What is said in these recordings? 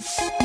you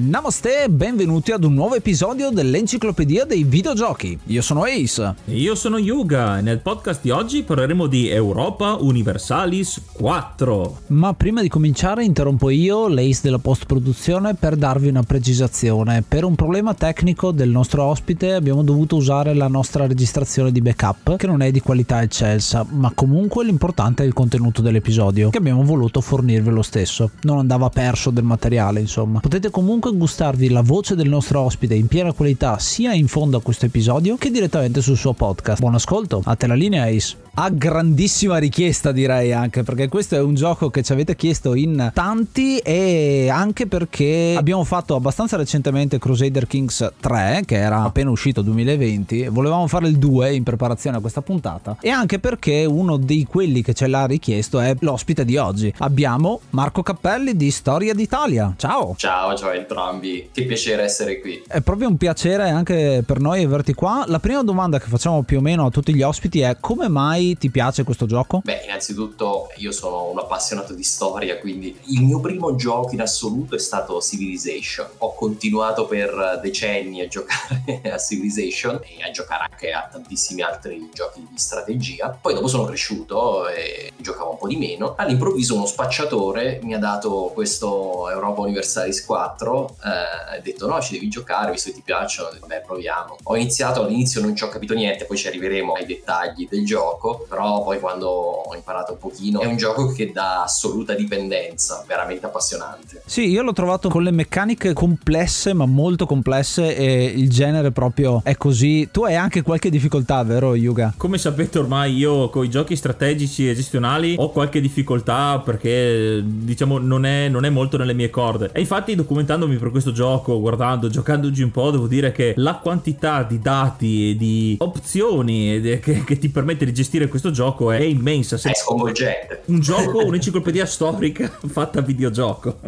Namaste e benvenuti ad un nuovo episodio dell'Enciclopedia dei Videogiochi. Io sono Ace. E io sono Yuga e nel podcast di oggi parleremo di Europa Universalis 4. Ma prima di cominciare interrompo io, l'Ace della post-produzione, per darvi una precisazione. Per un problema tecnico del nostro ospite abbiamo dovuto usare la nostra registrazione di backup, che non è di qualità eccelsa, ma comunque l'importante è il contenuto dell'episodio, che abbiamo voluto fornirvi lo stesso. Non andava perso del materiale, insomma. Potete comunque gustarvi la voce del nostro ospite in piena qualità sia in fondo a questo episodio che direttamente sul suo podcast. Buon ascolto, a te la linea Ace. A grandissima richiesta direi anche perché questo è un gioco che ci avete chiesto in tanti e anche perché abbiamo fatto abbastanza recentemente Crusader Kings 3 che era appena uscito 2020 volevamo fare il 2 in preparazione a questa puntata. E anche perché uno di quelli che ce l'ha richiesto è l'ospite di oggi. Abbiamo Marco Cappelli di Storia d'Italia. Ciao! Ciao ciao a entrambi che piacere essere qui è proprio un piacere anche per noi averti qua la prima domanda che facciamo più o meno a tutti gli ospiti è come mai ti piace questo gioco? Beh, innanzitutto io sono un appassionato di storia, quindi il mio primo gioco in assoluto è stato Civilization. Ho continuato per decenni a giocare a Civilization e a giocare anche a tantissimi altri giochi di strategia. Poi dopo sono cresciuto e giocavo un po' di meno. All'improvviso uno spacciatore mi ha dato questo Europa Universalis 4 eh, ha detto no, ci devi giocare, visto che ti piacciono. Vabbè, proviamo. Ho iniziato, all'inizio non ci ho capito niente, poi ci arriveremo ai dettagli del gioco però poi quando ho imparato un pochino è un gioco che dà assoluta dipendenza, veramente appassionante. Sì, io l'ho trovato con le meccaniche complesse, ma molto complesse e il genere proprio è così. Tu hai anche qualche difficoltà, vero Yuga? Come sapete ormai io con i giochi strategici e gestionali ho qualche difficoltà perché diciamo non è, non è molto nelle mie corde. E infatti documentandomi per questo gioco, guardando, giocandoci un po', devo dire che la quantità di dati e di opzioni che, che ti permette di gestire questo gioco è immensa. È sconvolgente. Un gioco, un'enciclopedia storica fatta a videogioco.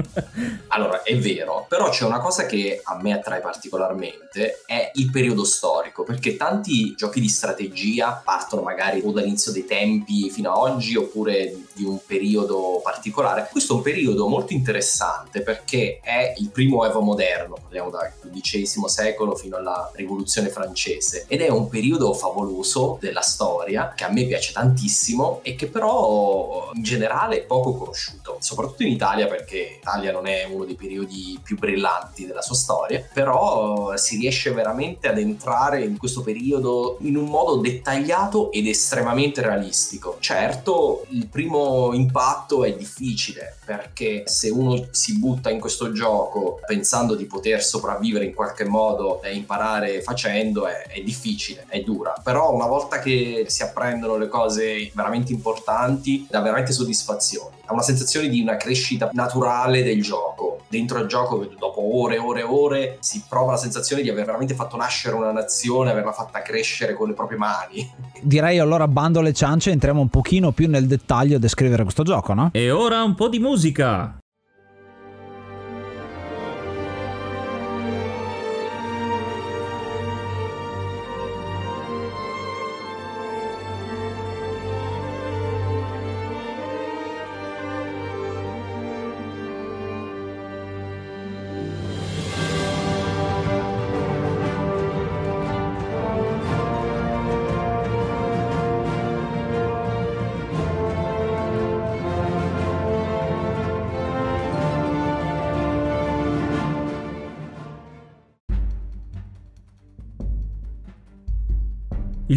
allora, è vero, però c'è una cosa che a me attrae particolarmente, è il periodo storico, perché tanti giochi di strategia partono magari o dall'inizio dei tempi fino a oggi, oppure di un periodo particolare. Questo è un periodo molto interessante perché è il primo Evo moderno, parliamo dal XV secolo fino alla rivoluzione francese, ed è un periodo favoloso della storia che a me piace tantissimo e che però in generale è poco conosciuto, soprattutto in Italia perché l'Italia non è uno dei periodi più brillanti della sua storia, però si riesce veramente ad entrare in questo periodo in un modo dettagliato ed estremamente realistico. Certo, il primo impatto è difficile perché se uno si butta in questo gioco pensando di poter sopravvivere in qualche modo e imparare facendo è, è difficile, è dura, però una volta che si apprendono le cose veramente importanti, dà veramente soddisfazione. Ha una sensazione di una crescita naturale del gioco. Dentro al gioco, dopo ore e ore e ore, si prova la sensazione di aver veramente fatto nascere una nazione, averla fatta crescere con le proprie mani. Direi allora bando le ciance entriamo un pochino più nel dettaglio a descrivere questo gioco, no? E ora un po' di musica.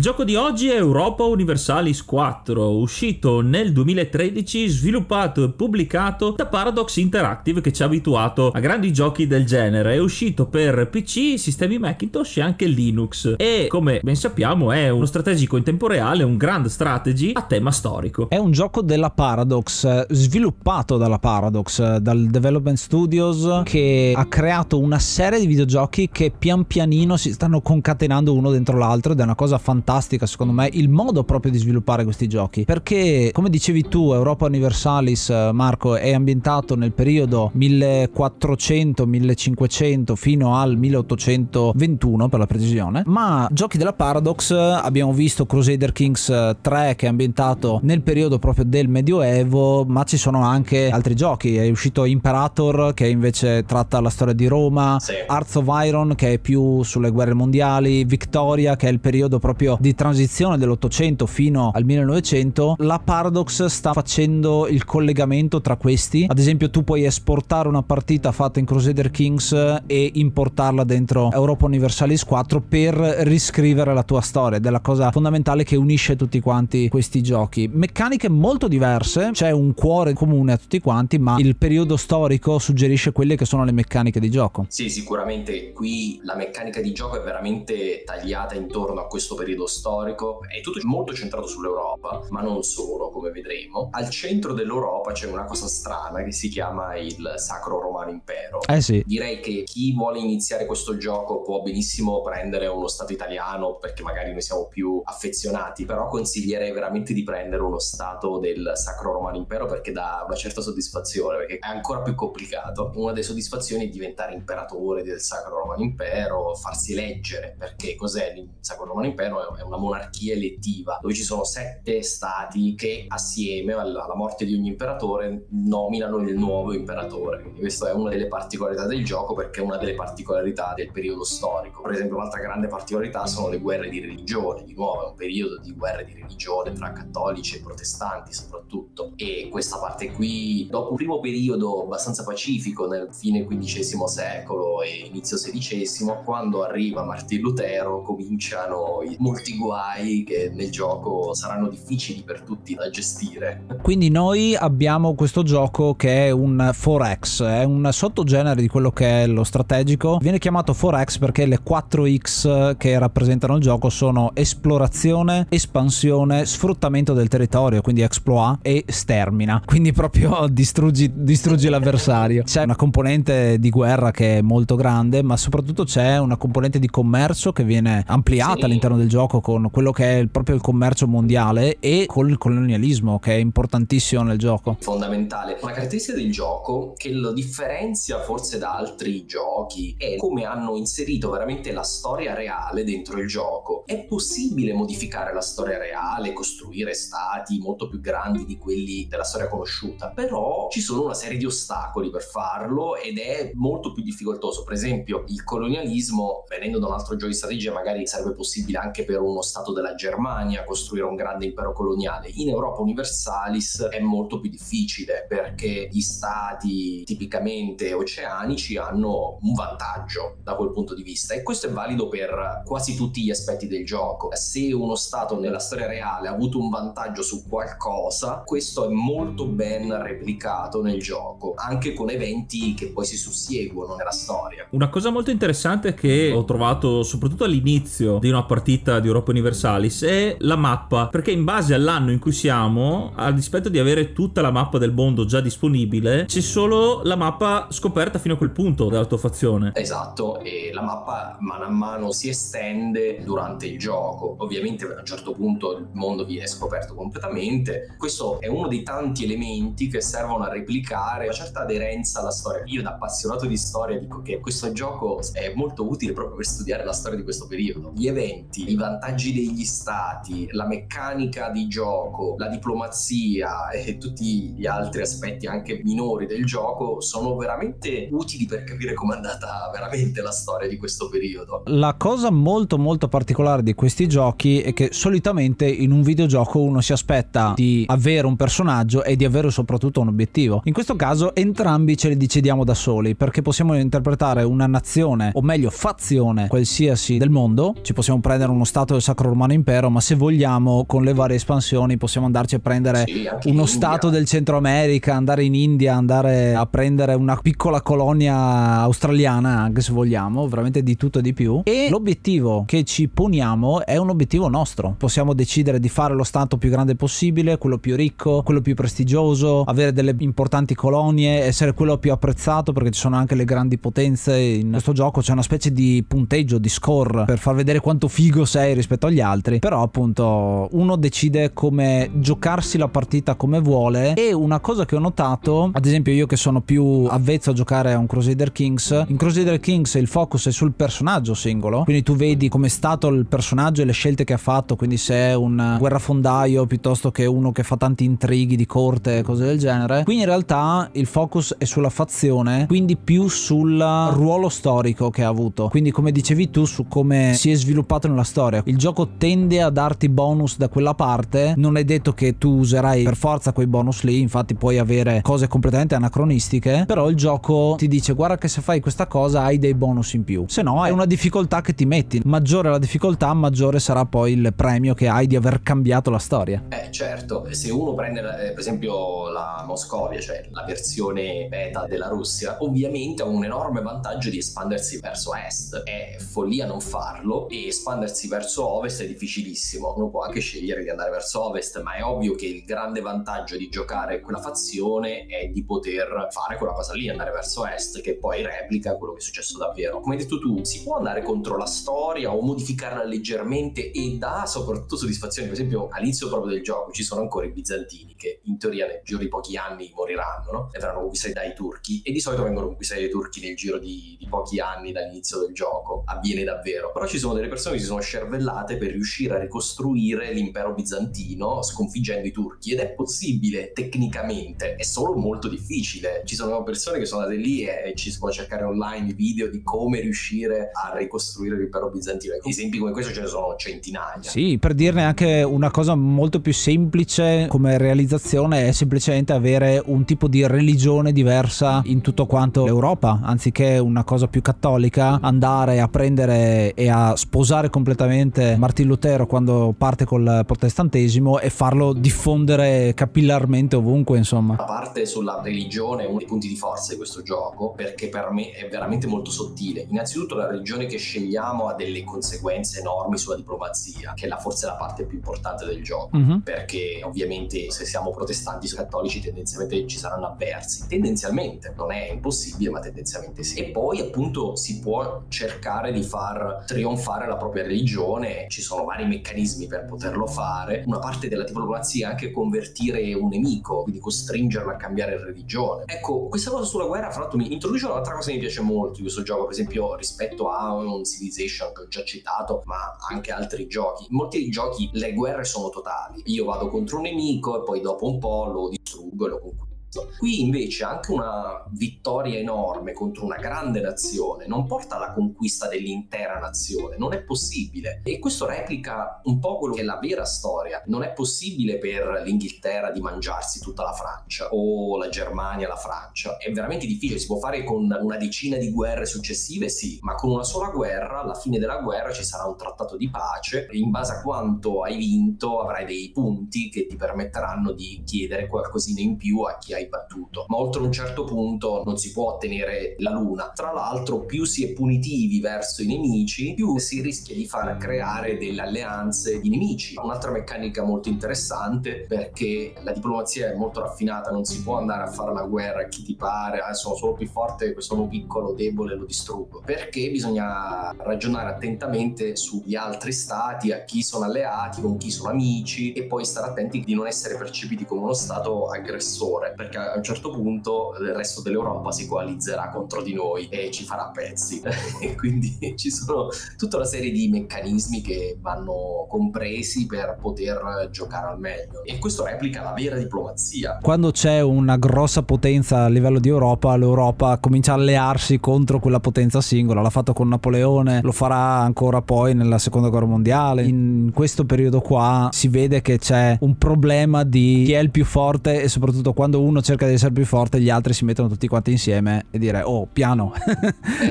Gioco di oggi è Europa Universalis 4, uscito nel 2013, sviluppato e pubblicato da Paradox Interactive che ci ha abituato a grandi giochi del genere. È uscito per PC, sistemi Macintosh e anche Linux e come ben sappiamo è uno strategico in tempo reale, un grand strategy a tema storico. È un gioco della Paradox, sviluppato dalla Paradox, dal Development Studios che ha creato una serie di videogiochi che pian pianino si stanno concatenando uno dentro l'altro ed è una cosa fantastica fantastica secondo me il modo proprio di sviluppare questi giochi. Perché come dicevi tu Europa Universalis Marco è ambientato nel periodo 1400-1500 fino al 1821 per la precisione. Ma giochi della Paradox abbiamo visto Crusader Kings 3 che è ambientato nel periodo proprio del medioevo ma ci sono anche altri giochi. È uscito Imperator che invece tratta la storia di Roma sì. Hearts of Iron che è più sulle guerre mondiali Victoria che è il periodo proprio di transizione dell'Ottocento fino al 1900 la Paradox sta facendo il collegamento tra questi. Ad esempio tu puoi esportare una partita fatta in Crusader Kings e importarla dentro Europa Universalis 4 per riscrivere la tua storia. Ed è la cosa fondamentale che unisce tutti quanti questi giochi. Meccaniche molto diverse c'è un cuore comune a tutti quanti ma il periodo storico suggerisce quelle che sono le meccaniche di gioco. Sì sicuramente qui la meccanica di gioco è veramente tagliata intorno a questo periodo storico è tutto molto centrato sull'Europa ma non solo come vedremo. Al centro dell'Europa c'è una cosa strana che si chiama il Sacro Romano Impero. Eh sì. Direi che chi vuole iniziare questo gioco può benissimo prendere uno stato italiano perché magari noi siamo più affezionati però consiglierei veramente di prendere uno stato del Sacro Romano Impero perché dà una certa soddisfazione perché è ancora più complicato. Una delle soddisfazioni è diventare imperatore del Sacro Romano Impero farsi eleggere perché cos'è il Sacro Romano Impero? è una monarchia elettiva dove ci sono sette stati che assieme alla morte di ogni imperatore nominano il nuovo imperatore. Quindi questa è una delle particolarità del gioco perché è una delle particolarità del periodo storico. Per esempio un'altra grande particolarità sono le guerre di religione. Di nuovo è un periodo di guerre di religione tra cattolici e protestanti soprattutto. E questa parte qui dopo un primo periodo abbastanza pacifico nel fine XV secolo e inizio XVI quando arriva Martin Lutero cominciano molti guai che nel gioco saranno difficili per tutti da gestire. Quindi noi abbiamo questo gioco che è un 4X è un sottogenere di quello che è lo strategico. Viene chiamato 4X perché le 4X che rappresentano il gioco sono esplorazione espansione sfruttamento del territorio quindi exploit e stermina. Quindi proprio distruggi, distruggi l'avversario. C'è una componente di guerra che è molto grande ma soprattutto c'è una componente di commercio che viene ampliata sì. all'interno del gioco con quello che è proprio il commercio mondiale e con il colonialismo che è importantissimo nel gioco. Fondamentale. Una caratteristica del gioco che lo differenzia forse da altri giochi è come hanno inserito veramente la storia reale dentro il gioco. È possibile modificare la storia reale costruire stati molto più grandi di quelli della storia conosciuta però ci sono una serie di ostacoli per farlo ed è molto più difficoltoso. Per esempio il colonialismo venendo da un altro gioco di strategia magari sarebbe possibile anche per uno stato della Germania costruire un grande impero coloniale. In Europa Universalis è molto più difficile perché gli stati tipicamente oceanici hanno un vantaggio da quel punto di vista e questo è valido per quasi tutti gli aspetti del gioco. Se uno stato nella storia reale ha avuto un vantaggio su qualcosa questo è molto ben replicato nel gioco anche con eventi che poi si susseguono nella storia. Una cosa molto interessante che ho trovato soprattutto all'inizio di una partita di Europa Universalis è la mappa perché in base all'anno in cui siamo a dispetto di avere tutta la mappa del mondo già disponibile c'è solo la mappa scoperta fino a quel punto della tua fazione. Esatto e la mappa mano a mano si estende durante il gioco. Ovviamente a un certo punto il mondo viene scoperto completamente. Questo è uno dei tanti elementi che servono a replicare una certa aderenza alla storia. Io da appassionato di storia dico che questo gioco è molto utile proprio per studiare la storia di questo periodo. Gli eventi i vantaggi degli stati la meccanica di gioco la diplomazia e tutti gli altri aspetti anche minori del gioco sono veramente utili per capire com'è andata veramente la storia di questo periodo la cosa molto molto particolare di questi giochi è che solitamente in un videogioco uno si aspetta di avere un personaggio e di avere soprattutto un obiettivo. In questo caso entrambi ce li decidiamo da soli perché possiamo interpretare una nazione o meglio fazione qualsiasi del mondo, ci possiamo prendere uno stato del Sacro Romano Impero, ma se vogliamo con le varie espansioni possiamo andarci a prendere sì, uno stato del Centro America, andare in India, andare a prendere una piccola colonia australiana anche se vogliamo, veramente di tutto e di più. E l'obiettivo che ci poniamo è un obiettivo nostro. Possiamo decidere di fare lo stato più grande possibile, quello più ricco, quello più prestigioso, avere delle importanti colonie, essere quello più apprezzato perché ci sono anche le grandi potenze in questo gioco, c'è una specie di punteggio, di score per far vedere quanto figo sei rispetto agli altri, però appunto uno decide come giocarsi la partita come vuole e una cosa che ho notato, ad esempio io che sono più avvezzo a giocare a un Crusader Kings, in Crusader Kings il focus è sul personaggio singolo, quindi tu vedi come è stato il personaggio e le scelte che ha fatto, quindi se è un guerrafondaio piuttosto che uno che fa tanti intrighi di corte e cose del genere. Qui in realtà il focus è sulla fazione, quindi più sul ruolo storico che ha avuto. Quindi come dicevi tu su come si è sviluppato nella storia. Il gioco tende a darti bonus da quella parte, non è detto che tu userai per forza quei bonus lì, infatti puoi avere cose completamente anacronistiche, però il gioco ti dice guarda che se fai questa cosa hai dei bonus in più. Se no è una difficoltà che ti metti, maggiore la difficoltà, maggiore sarà poi il premio che hai di aver cambiato la storia. Eh certo, se uno prende eh, per esempio la Moscovia, cioè la versione beta della Russia, ovviamente ha un enorme vantaggio di espandersi verso est. È follia non farlo e espandersi verso ovest è difficilissimo. Uno può anche scegliere di andare verso ovest, ma è ovvio che il grande vantaggio di giocare quella fazione è di poter fare quella cosa lì, andare verso est, che poi replica quello che è successo davvero. Come hai detto tu, si può andare contro la storia o modificarla leggermente e dà soprattutto soddisfazione. Per esempio, all'inizio proprio del gioco ci sono ancora i bizantini che in teoria nel giro di pochi anni moriranno no? e verranno conquistati dai turchi e di solito vengono conquistati dai turchi nel giro di, di pochi anni dall'inizio del gioco. Avviene davvero. Però ci sono delle persone che si sono scervellate per riuscire a ricostruire l'impero bizantino sconfiggendo i turchi ed è possibile tecnicamente, è solo molto difficile. Ci sono persone che sono andate lì e ci si può cercare online video di come riuscire a ricostruire l'impero bizantino. Esempi come questo ce ne sono centinaia. Sì, per dirne anche una cosa molto più semplice come realizzazione è semplicemente avere un tipo di religione diversa in tutto quanto l'Europa, anziché una cosa più cattolica, andare a prendere e a sposare completamente Martin Lutero quando parte col protestantesimo e farlo diffondere capillarmente ovunque, insomma. A parte sulla religione, uno dei punti di forza di questo gioco, perché per me è veramente molto sottile. Innanzitutto la religione che scegliamo ha delle conseguenze enormi sulla diplomazia, che è la, forse la parte più importante del gioco, mm-hmm. perché ovviamente se siamo protestanti o cattolici tendenzialmente ci saranno avversi, tendenzialmente, non è impossibile ma tendenzialmente sì. E poi appunto si può cercare di far trionfare la propria religione, ci sono vari meccanismi per poterlo fare, una parte della diplomazia è anche convertire un nemico, quindi costringerlo a cambiare religione. Ecco, questa cosa sulla guerra fra l'altro mi introduce un'altra cosa che mi piace molto di questo gioco, per esempio rispetto a un Civilization che ho già citato, ma anche altri giochi. In molti giochi le guerre sono totali. Io vado contro un nemico e poi dopo un po' lo distruggo e lo conquisto Qui invece anche una vittoria enorme contro una grande nazione non porta alla conquista dell'intera nazione, non è possibile. E questo replica un po' quello che è la vera storia. Non è possibile per l'Inghilterra di mangiarsi tutta la Francia o la Germania la Francia. È veramente difficile, si può fare con una decina di guerre successive, sì, ma con una sola guerra, alla fine della guerra ci sarà un trattato di pace e in base a quanto hai vinto avrai dei punti che ti permetteranno di chiedere qualcosina in più a chi hai hai battuto, ma oltre un certo punto non si può ottenere la luna. Tra l'altro, più si è punitivi verso i nemici, più si rischia di far creare delle alleanze di nemici. Un'altra meccanica molto interessante perché la diplomazia è molto raffinata, non si può andare a fare una guerra a chi ti pare, ah, sono solo più forte, sono piccolo, debole, lo distruggo. Perché bisogna ragionare attentamente sugli altri stati, a chi sono alleati, con chi sono amici e poi stare attenti di non essere percepiti come uno stato aggressore. Perché perché a un certo punto il resto dell'Europa si coalizzerà contro di noi e ci farà pezzi. quindi ci sono tutta una serie di meccanismi che vanno compresi per poter giocare al meglio. E questo replica la vera diplomazia. Quando c'è una grossa potenza a livello di Europa, l'Europa comincia a allearsi contro quella potenza singola. L'ha fatto con Napoleone, lo farà ancora poi nella seconda guerra mondiale. In questo periodo qua si vede che c'è un problema di chi è il più forte e soprattutto quando uno cerca di essere più forte, gli altri si mettono tutti quanti insieme e dire oh piano,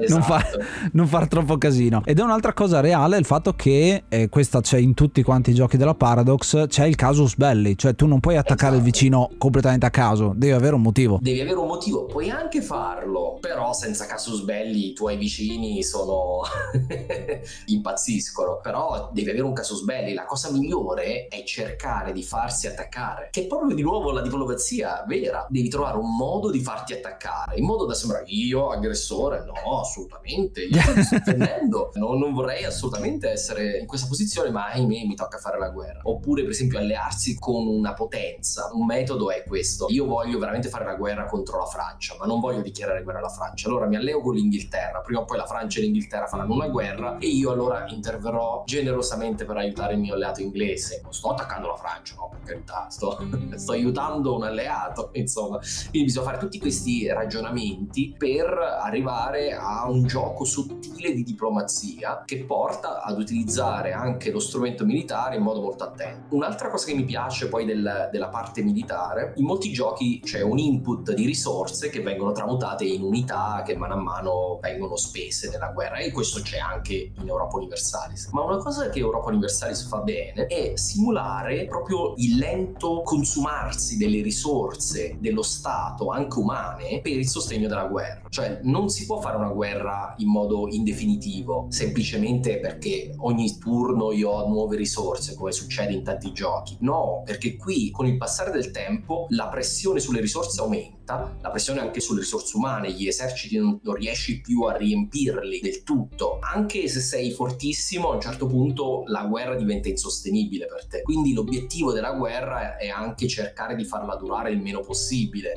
esatto. non, far, non far troppo casino. Ed è un'altra cosa reale il fatto che, e questa c'è in tutti quanti i giochi della Paradox, c'è il casus belli, cioè tu non puoi attaccare esatto. il vicino completamente a caso, devi avere un motivo. Devi avere un motivo, puoi anche farlo, però senza casus belli i tuoi vicini sono impazziscono, però devi avere un casus belli, la cosa migliore è cercare di farsi attaccare, che è proprio di nuovo la diplomazia vera guerra, devi trovare un modo di farti attaccare, in modo da sembrare io aggressore, no, assolutamente, io sto difendendo, no, non vorrei assolutamente essere in questa posizione, ma ahimè mi tocca fare la guerra. Oppure per esempio allearsi con una potenza, un metodo è questo, io voglio veramente fare la guerra contro la Francia, ma non voglio dichiarare guerra alla Francia, allora mi alleo con l'Inghilterra, prima o poi la Francia e l'Inghilterra faranno una guerra e io allora interverrò generosamente per aiutare il mio alleato inglese, non sto attaccando la Francia, no, per carità, sto, sto aiutando un alleato, insomma, quindi bisogna fare tutti questi ragionamenti per arrivare a un gioco sottile di diplomazia che porta ad utilizzare anche lo strumento militare in modo molto attento. Un'altra cosa che mi piace poi del, della parte militare, in molti giochi c'è un input di risorse che vengono tramutate in unità che mano a mano vengono spese nella guerra e questo c'è anche in Europa Universalis. Ma una cosa che Europa Universalis fa bene è simulare proprio il lento consumarsi delle risorse dello Stato, anche umane, per il sostegno della guerra. Cioè non si può fare una guerra in modo indefinitivo, semplicemente perché ogni turno io ho nuove risorse, come succede in tanti giochi. No, perché qui con il passare del tempo la pressione sulle risorse aumenta, la pressione anche sulle risorse umane, gli eserciti non, non riesci più a riempirli del tutto. Anche se sei fortissimo, a un certo punto la guerra diventa insostenibile per te. Quindi l'obiettivo della guerra è anche cercare di farla durare il meno possibile,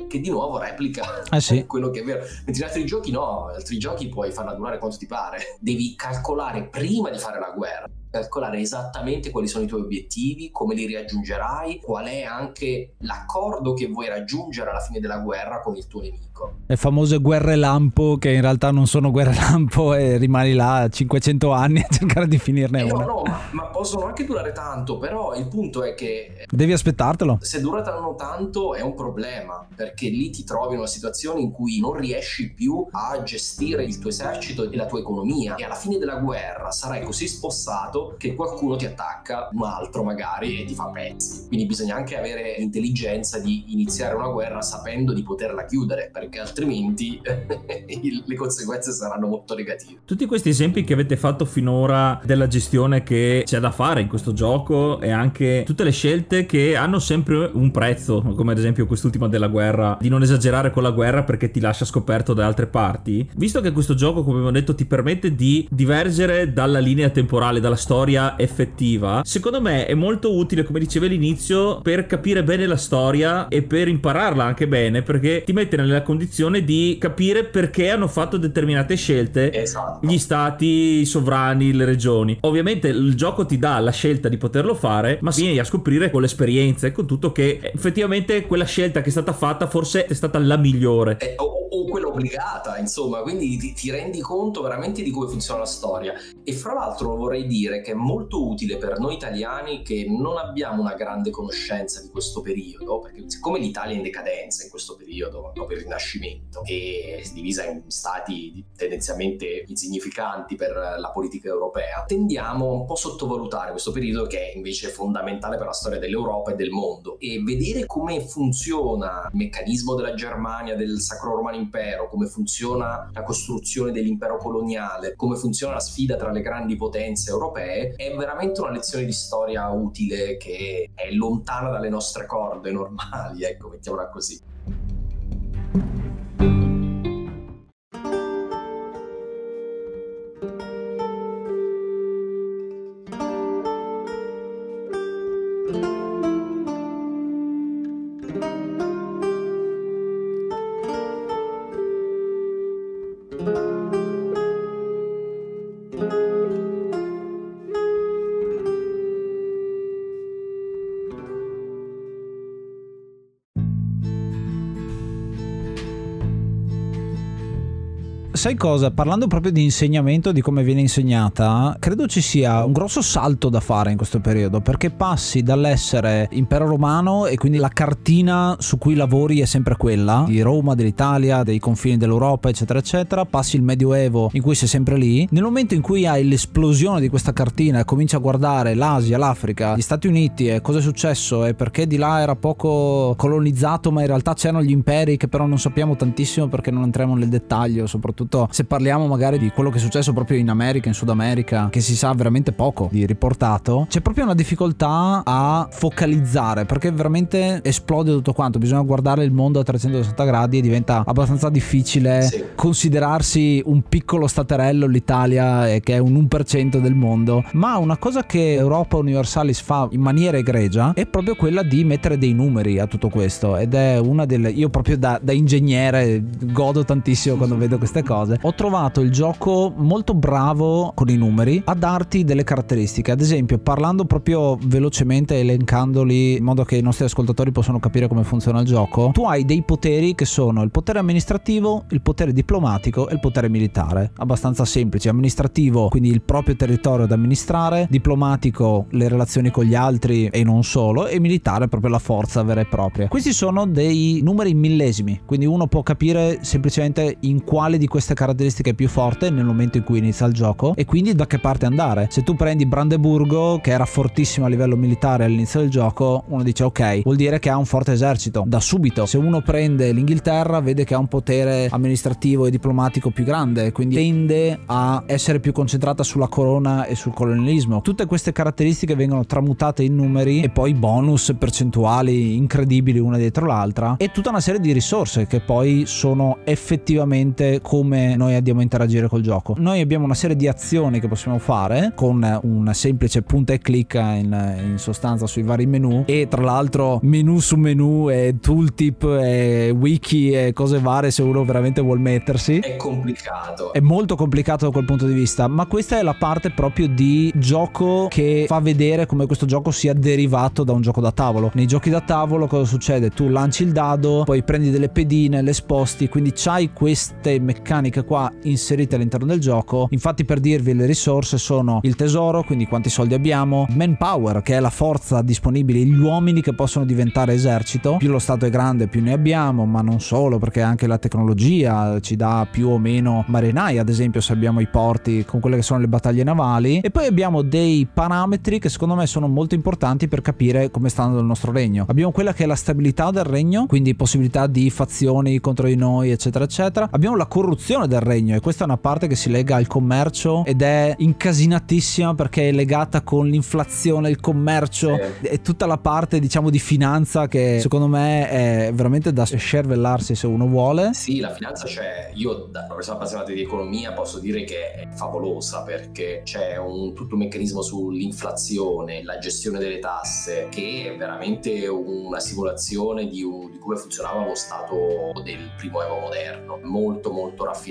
che di nuovo replica eh sì. quello che è vero. Mentre in altri giochi no, in altri giochi puoi farla durare quanto ti pare. Devi calcolare prima di fare la guerra calcolare esattamente quali sono i tuoi obiettivi, come li raggiungerai, qual è anche l'accordo che vuoi raggiungere alla fine della guerra con il tuo nemico. Le famose guerre lampo che in realtà non sono guerre lampo e rimani là 500 anni a cercare di finirne eh una. No, no, ma, ma, possono anche durare tanto, però il punto è che... Devi aspettartelo. Se durano tanto è un problema, perché lì ti trovi in una situazione in cui non riesci più a gestire il tuo esercito e la tua economia e alla fine della guerra sarai così spossato che qualcuno ti attacca, un altro magari, e ti fa pezzi. Quindi bisogna anche avere l'intelligenza di iniziare una guerra sapendo di poterla chiudere, perché altrimenti le conseguenze saranno molto negative. Tutti questi esempi che avete fatto finora della gestione che c'è da fare in questo gioco e anche tutte le scelte che hanno sempre un prezzo, come ad esempio quest'ultima della guerra, di non esagerare con la guerra perché ti lascia scoperto da altre parti. Visto che questo gioco, come abbiamo detto, ti permette di divergere dalla linea temporale, dalla storia effettiva, secondo me è molto utile, come dicevi all'inizio, per capire bene la storia e per impararla anche bene, perché ti mette nella condizione di capire perché hanno fatto determinate scelte esatto. gli stati, i sovrani, le regioni. Ovviamente il gioco ti dà la scelta di poterlo fare, ma vieni a scoprire con l'esperienza e con tutto che effettivamente quella scelta che è stata fatta forse è stata la migliore. Eh, o, o, quella obbligata, insomma, quindi ti, ti, rendi conto veramente di come funziona la storia. E fra l'altro vorrei dire che è molto utile per noi italiani che non abbiamo una grande conoscenza di questo periodo, perché siccome l'Italia è in decadenza in questo periodo, dopo il Rinascimento, e è divisa in stati tendenzialmente insignificanti per la politica europea, tendiamo un po' a sottovalutare questo periodo che è invece fondamentale per la storia dell'Europa e del mondo e vedere come funziona il meccanismo della Germania, del Sacro Romano Impero, come funziona la costruzione dell'impero coloniale, come funziona la sfida tra le grandi potenze europee, è veramente una lezione di storia utile che è lontana dalle nostre corde normali, ecco, mettiamola così. Sai cosa? Parlando proprio di insegnamento, di come viene insegnata, credo ci sia un grosso salto da fare in questo periodo, perché passi dall'essere impero romano e quindi la cartina su cui lavori è sempre quella, di Roma, dell'Italia, dei confini dell'Europa, eccetera, eccetera, passi il Medioevo in cui sei sempre lì, nel momento in cui hai l'esplosione di questa cartina e cominci a guardare l'Asia, l'Africa, gli Stati Uniti e cosa è successo e perché di là era poco colonizzato, ma in realtà c'erano gli imperi che però non sappiamo tantissimo perché non entriamo nel dettaglio, soprattutto soprattutto se parliamo magari di quello che è successo proprio in America, in Sud America, che si sa veramente poco di riportato, c'è proprio una difficoltà a focalizzare perché veramente esplode tutto quanto, bisogna guardare il mondo a 360 gradi e diventa abbastanza difficile sì. considerarsi un piccolo staterello l'Italia che è un 1% del mondo, ma una cosa che Europa Universalis fa in maniera egregia è proprio quella di mettere dei numeri a tutto questo ed è una delle io proprio da, da ingegnere godo tantissimo quando vedo queste cose. Ho trovato il gioco molto bravo con i numeri a darti delle caratteristiche, ad esempio parlando proprio velocemente elencandoli in modo che i nostri ascoltatori possano capire come funziona il gioco, tu hai dei poteri che sono il potere amministrativo, il potere diplomatico e il potere militare. Abbastanza semplici, amministrativo quindi il proprio territorio da amministrare, diplomatico le relazioni con gli altri e non solo e militare proprio la forza vera e propria. Questi sono dei numeri millesimi, quindi uno può capire semplicemente in quale di queste caratteristiche è più forte nel momento in cui inizia il gioco e quindi da che parte andare. Se tu prendi Brandeburgo che era fortissimo a livello militare all'inizio del gioco, uno dice ok, vuol dire che ha un forte esercito da subito. Se uno prende l'Inghilterra vede che ha un potere amministrativo e diplomatico più grande, quindi tende a essere più concentrata sulla corona e sul colonialismo. Tutte queste caratteristiche vengono tramutate in numeri e poi bonus percentuali incredibili una dietro l'altra e tutta una serie di risorse che poi sono effettivamente come noi andiamo a interagire col gioco. Noi abbiamo una serie di azioni che possiamo fare con un semplice punta e clicca in, in sostanza sui vari menu e tra l'altro menu su menu e tooltip e wiki e cose varie se uno veramente vuol mettersi. È complicato. È molto complicato da quel punto di vista, ma questa è la parte proprio di gioco che fa vedere come questo gioco sia derivato da un gioco da tavolo. Nei giochi da tavolo cosa succede? Tu lanci il dado, poi prendi delle pedine, le sposti, quindi c'hai queste meccaniche qua inserite all'interno del gioco. Infatti per dirvi le risorse sono il tesoro, quindi quanti soldi abbiamo, manpower che è la forza disponibile, gli uomini che possono diventare esercito, più lo stato è grande più ne abbiamo, ma non solo perché anche la tecnologia ci dà più o meno marinai, ad esempio se abbiamo i porti con quelle che sono le battaglie navali e poi abbiamo dei parametri che secondo me sono molto importanti per capire come sta andando il nostro regno. Abbiamo quella che è la stabilità del regno, quindi possibilità di fazioni contro di noi, eccetera, eccetera. Abbiamo la corruzione del regno e questa è una parte che si lega al commercio ed è incasinatissima perché è legata con l'inflazione, il commercio sì. e tutta la parte, diciamo, di finanza che secondo me è veramente da scervellarsi se uno vuole. Sì, la finanza c'è. Io, da una persona appassionata di economia, posso dire che è favolosa perché c'è un, tutto un meccanismo sull'inflazione, la gestione delle tasse, che è veramente una simulazione di, un, di come funzionava lo Stato del primo Evo moderno, molto molto raffinato.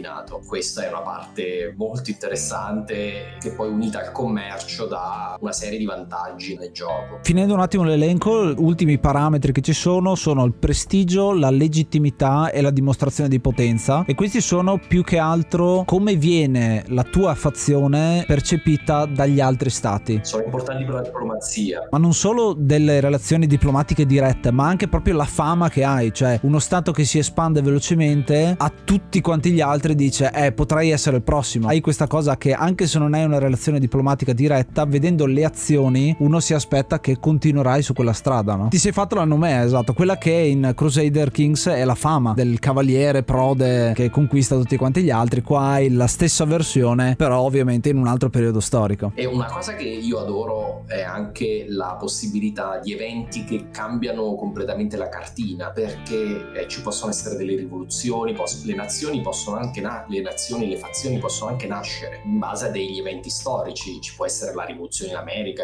Questa è una parte molto interessante che poi unita al commercio dà una serie di vantaggi nel gioco. Finendo un attimo l'elenco, ultimi parametri che ci sono sono il prestigio, la legittimità e la dimostrazione di potenza e questi sono più che altro come viene la tua fazione percepita dagli altri stati. Sono importanti per la diplomazia. Ma non solo delle relazioni diplomatiche dirette, ma anche proprio la fama che hai, cioè uno stato che si espande velocemente a tutti quanti gli altri dice "Eh, potrei essere il prossimo". Hai questa cosa che anche se non hai una relazione diplomatica diretta, vedendo le azioni, uno si aspetta che continuerai su quella strada, no? Ti sei fatto la nomea, esatto, quella che in Crusader Kings è la fama del cavaliere prode che conquista tutti quanti gli altri. Qua hai la stessa versione, però ovviamente in un altro periodo storico. E una cosa che io adoro è anche la possibilità di eventi che cambiano completamente la cartina, perché eh, ci possono essere delle rivoluzioni, le nazioni possono anche na- le nazioni, le fazioni possono anche nascere in base a degli eventi storici. Ci può essere la rivoluzione in America,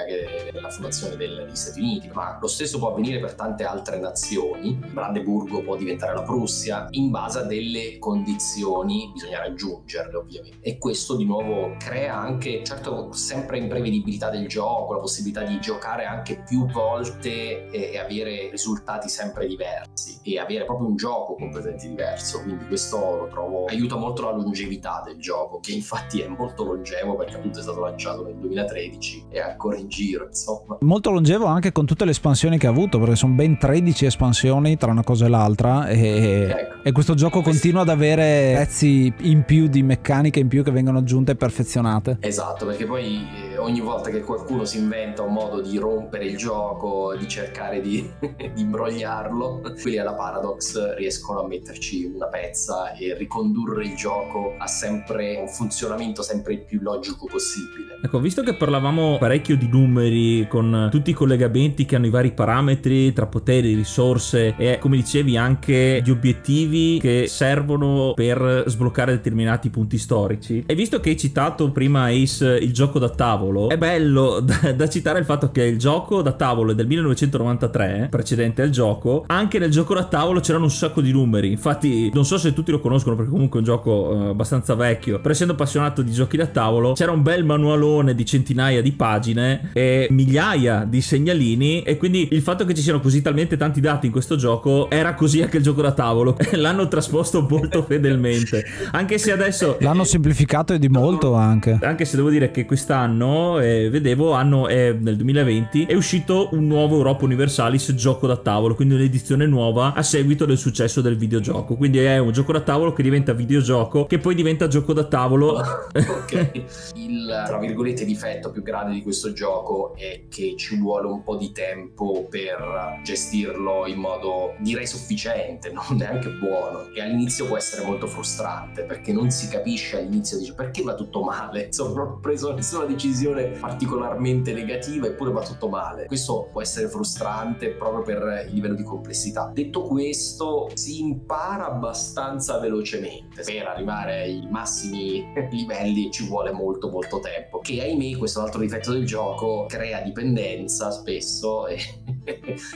la fondazione degli Stati Uniti, ma lo stesso può avvenire per tante altre nazioni. Brandeburgo può diventare la Prussia, in base a delle condizioni bisogna raggiungerle, ovviamente. E questo di nuovo crea anche, certo, sempre imprevedibilità del gioco, la possibilità di giocare anche più volte e, e avere risultati sempre diversi e avere proprio un gioco completamente diverso. Quindi questo lo trovo aiuta molto la longevità del gioco, che infatti è molto longevo perché appunto è stato lanciato nel 2013 e è ancora in giro, insomma. Molto longevo anche con tutte le espansioni che ha avuto, perché sono ben 13 espansioni tra una cosa e l'altra e, ecco. E questo gioco continua ad avere pezzi in più di meccaniche in più che vengono aggiunte e perfezionate. Esatto, perché poi eh, ogni volta che qualcuno si inventa un modo di rompere il gioco, di cercare di, di imbrogliarlo, quelli alla Paradox riescono a metterci una pezza e ricondurre il gioco a sempre un funzionamento sempre il più logico possibile. Ecco, visto che parlavamo parecchio di numeri con tutti i collegamenti che hanno i vari parametri tra poteri, risorse e come dicevi anche gli obiettivi che servono per sbloccare determinati punti storici. E visto che hai citato prima Ace il gioco da tavolo, è bello da, da citare il fatto che il gioco da tavolo è del 1993, precedente al gioco, anche nel gioco da tavolo c'erano un sacco di numeri. Infatti, non so se tutti lo conoscono perché comunque è un gioco eh, abbastanza vecchio, però essendo appassionato di giochi da tavolo, c'era un bel manualone di centinaia di pagine e migliaia di segnalini e quindi il fatto che ci siano così talmente tanti dati in questo gioco era così anche il gioco da tavolo. L'hanno trasposto molto fedelmente. Anche se adesso l'hanno semplificato e di molto anche. Anche se devo dire che quest'anno eh, vedevo anno eh, nel 2020 è uscito un nuovo Europa Universalis gioco da tavolo, quindi un'edizione nuova a seguito del successo del videogioco. Quindi è un gioco da tavolo che diventa videogioco che poi diventa gioco da tavolo. ok. Il tra virgolette difetto più grande di questo gioco è che ci vuole un po' di tempo per gestirlo in modo direi sufficiente, non neanche buono. E all'inizio può essere molto frustrante perché non si capisce all'inizio, dice perché va tutto male. Insomma, non ho preso nessuna decisione particolarmente negativa eppure va tutto male. Questo può essere frustrante proprio per il livello di complessità. Detto questo, si impara abbastanza velocemente. Per arrivare ai massimi livelli ci vuole molto molto tempo. Che ahimè, questo è un altro difetto del gioco, crea dipendenza spesso e,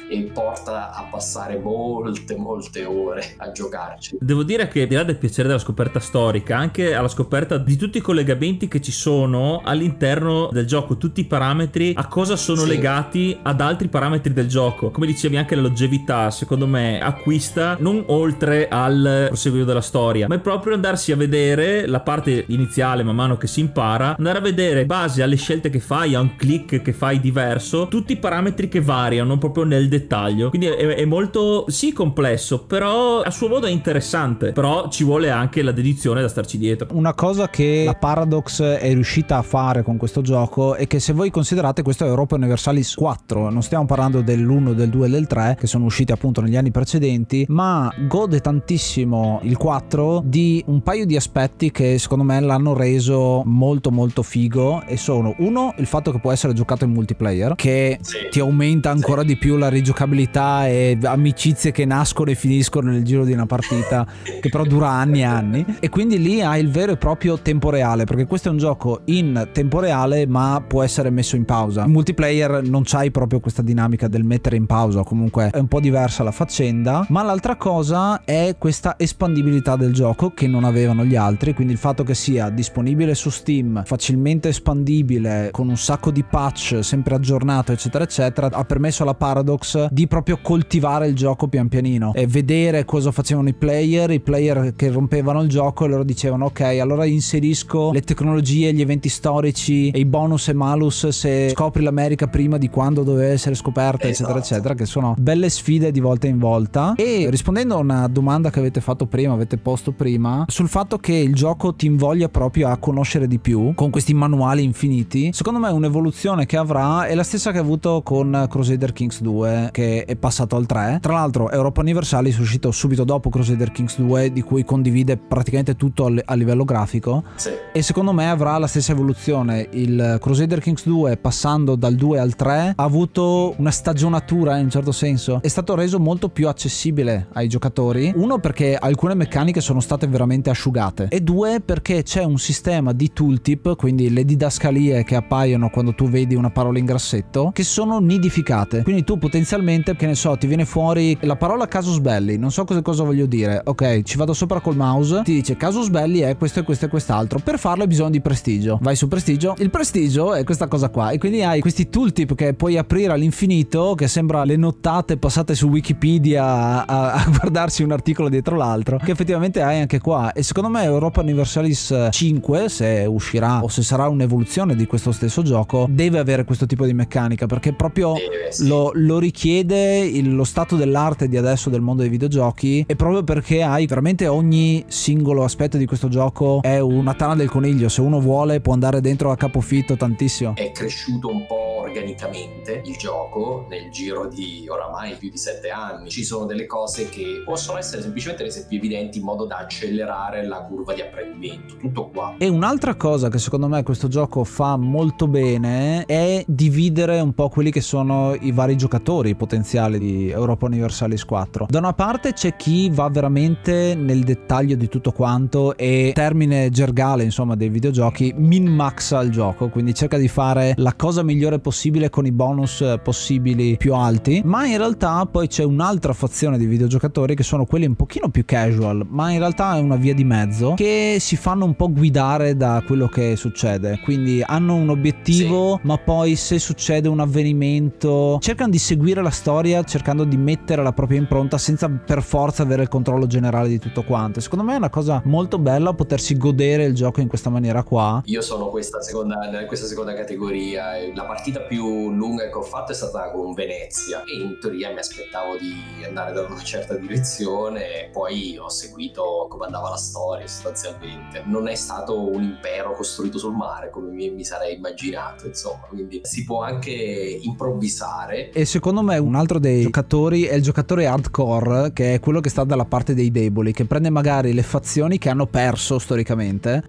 e porta a passare molte molte ore a giocarci. Devo dire che al di là del piacere della scoperta storica, anche alla scoperta di tutti i collegamenti che ci sono all'interno del gioco, tutti i parametri a cosa sono sì. legati ad altri parametri del gioco. Come dicevi anche la longevità, secondo me acquista non oltre al proseguio della storia, ma è proprio andarsi a vedere la parte iniziale man mano che si impara, andare a vedere base alle scelte che fai, a un click che fai diverso, tutti i parametri che variano proprio nel dettaglio. Quindi è, è molto sì complesso, però a suo modo è interessante, però ci vuole anche la dedizione da starci dietro. Una cosa che la Paradox è riuscita a fare con questo gioco è che se voi considerate questo è Europa Universalis 4, non stiamo parlando dell'1, del 2 e del 3 che sono usciti appunto negli anni precedenti, ma gode tantissimo il 4 di un paio di aspetti che secondo me l'hanno reso molto molto figo e sono uno il fatto che può essere giocato in multiplayer che sì. ti aumenta ancora sì. di più la rigiocabilità e amicizie che nascono e finiscono nel giro di una partita che però dura anni e anni. E quindi lì hai il vero e proprio tempo reale perché questo è un gioco in tempo reale ma può essere messo in pausa. In multiplayer non c'hai proprio questa dinamica del mettere in pausa comunque è un po' diversa la faccenda. Ma l'altra cosa è questa espandibilità del gioco che non avevano gli altri quindi il fatto che sia disponibile su Steam facilmente espandibile con un sacco di patch sempre aggiornato eccetera eccetera ha permesso alla Paradox di proprio coltivare il gioco pian pianino e vedere cosa facevano i player, i player che rompevano il gioco e loro dicevano ok allora inserisco le tecnologie, gli eventi storici e i bonus e malus se scopri l'America prima di quando doveva essere scoperta esatto. eccetera eccetera che sono belle sfide di volta in volta e rispondendo a una domanda che avete fatto prima, avete posto prima sul fatto che il gioco ti invoglia proprio a conoscere di più con questi manuali infiniti secondo me un'evoluzione che avrà è la stessa che ha avuto con Crusader Kings 2 che è passato al 3 tra l'altro Europa Universalis è uscito subito dopo Crusader Kings 2 di cui condivide praticamente tutto a livello grafico. Sì. e secondo me avrà la stessa evoluzione. Il Crusader Kings 2 passando dal 2 al 3 ha avuto una stagionatura in un certo senso. È stato reso molto più accessibile ai giocatori. Uno perché alcune meccaniche sono state veramente asciugate. E due perché c'è un sistema di tooltip quindi le didascalie che appaiono quando tu vedi una parola in grassetto che sono nidificate. Quindi tu potenzialmente che ne so ti viene fuori la parola casus belli non so cosa, cosa voglio dire? Ok ci vado sopra col mouse ti dice casus belli è questo e questo e quest'altro. Per farlo hai bisogno di prestigio. Vai su prestigio. Il prestigio è questa cosa qua. E quindi hai questi tooltip che puoi aprire all'infinito che sembra le nottate passate su wikipedia a, a guardarsi un articolo dietro l'altro che effettivamente hai anche qua. E secondo me Europa Universalis 5 se uscirà o se sarà un'evoluzione di questo stesso gioco deve avere questo tipo di meccanica perché proprio lo lo richiede il- lo stato dell'arte di adesso del mondo dei videogiochi e proprio perché hai veramente ogni singolo aspetto di questo gioco è una tana del coniglio, se uno vuole può andare dentro a capofitto tantissimo. È cresciuto un po' organicamente il gioco nel giro di oramai più di sette anni. Ci sono delle cose che possono essere semplicemente rese più evidenti in modo da accelerare la curva di apprendimento. Tutto qua. E un'altra cosa che secondo me questo gioco fa molto bene è dividere un po' quelli che sono i vari giocatori potenziali di Europa Universalis 4. Da una parte c'è chi va veramente nel dettaglio di tutto quanto e termine gergale insomma dei videogiochi min-maxa il gioco, quindi cerca di fare la cosa migliore possibile con i bonus eh, possibili più alti, ma in realtà poi c'è un'altra fazione di videogiocatori che sono quelli un pochino più casual, ma in realtà è una via di mezzo che si fanno un po' guidare da quello che succede, quindi hanno un obiettivo, ma poi se succede un avvenimento cercano di seguire la storia cercando di mettere la propria impronta senza per forza avere il controllo generale di tutto quanto. Secondo me è una cosa molto bella potersi godere il gioco in questa maniera qua. Io sono questa seconda, questa seconda categoria. La partita più lunga che ho fatto è stata con Venezia e in teoria mi aspettavo di andare da una certa direzione poi ho seguito come andava la storia sostanzialmente. Non è stato un impero costruito sul mare come mi, mi sarei immaginato, insomma, quindi si può anche improvvisare. E secondo me un altro dei giocatori è il giocatore hardcore, che è quello che sta dalla parte dei deboli, che prende magari le fazioni che hanno perso storicamente,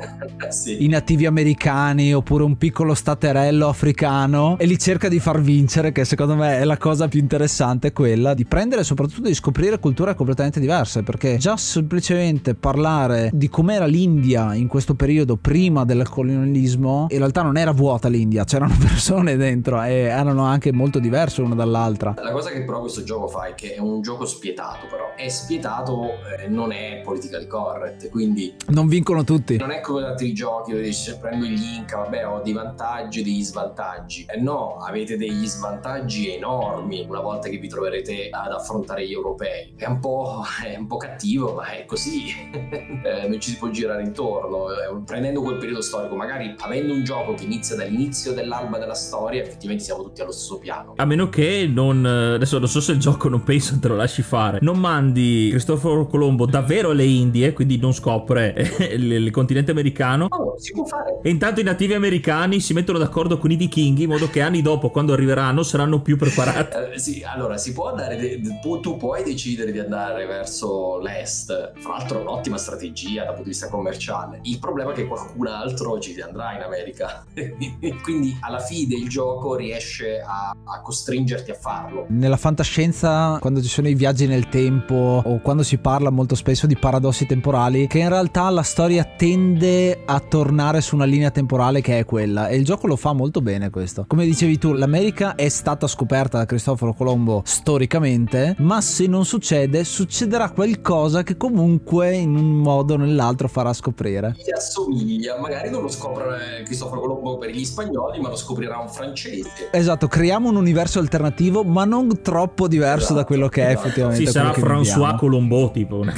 sì. i nativi americani oppure un piccolo staterello africano e li cerca di far vincere, che secondo me è la cosa più interessante, quella di prendere e soprattutto di scoprire culture completamente diverse, perché già semplicemente parlare di com'era l'India in questo periodo prima del colonialismo, in realtà non era vuota l'India, c'erano persone dentro e erano anche molto diverse una dall'altra. La cosa che però questo gioco fa è che è un gioco spietato, però è spietato, eh, non è politically correct, quindi Non vincono tutti. non è come altri giochi dove dici prendo gli Inca, vabbè ho dei vantaggi e degli svantaggi. Eh no, avete degli svantaggi enormi una volta che vi troverete ad affrontare gli europei. È un po', è un po cattivo, ma è così. Eh, non ci si può girare intorno. Eh, Prendendo quel periodo storico, magari avendo un gioco che inizia dall'inizio dell'alba della storia, effettivamente siamo tutti allo stesso piano. A meno che non. Adesso non so se il gioco non penso te lo lasci fare. Non mandi Cristoforo Colombo davvero alle Indie, quindi non scopre il, il continente americano. Oh, si può fare. E intanto i nativi americani si mettono d'accordo con i vichinghi in modo che anni dopo, quando arriveranno, saranno più preparati. Eh, sì, allora si può andare, tu puoi decidere di andare verso l'est, fra l'altro è un'ottima strategia dal punto di vista commerciale. Il problema è che qualcun altro ci andrà in America, quindi alla fine il gioco riesce a, a costringerti a farlo. Nella fantascienza, quando ci sono i viaggi nel tempo o quando si parla molto spesso di paradossi temporali, che in realtà la storia tende a tornare su una linea temporale che è quella e il gioco lo fa molto bene questo. Come dicevi tu, l'America è stata scoperta da Cristoforo Colombo storicamente, ma se non succede, succederà qualcosa che comunque in un modo o nell'altro farà scoprire. Gli assomiglia, magari non lo scopre Cristoforo Colombo per gli spagnoli, ma lo scoprirà un francese. Esatto, creiamo un universo alternativo, ma non troppo diverso da quello che è Esatto. effettivamente. Sì, sarà François viviamo. Colombo, tipo.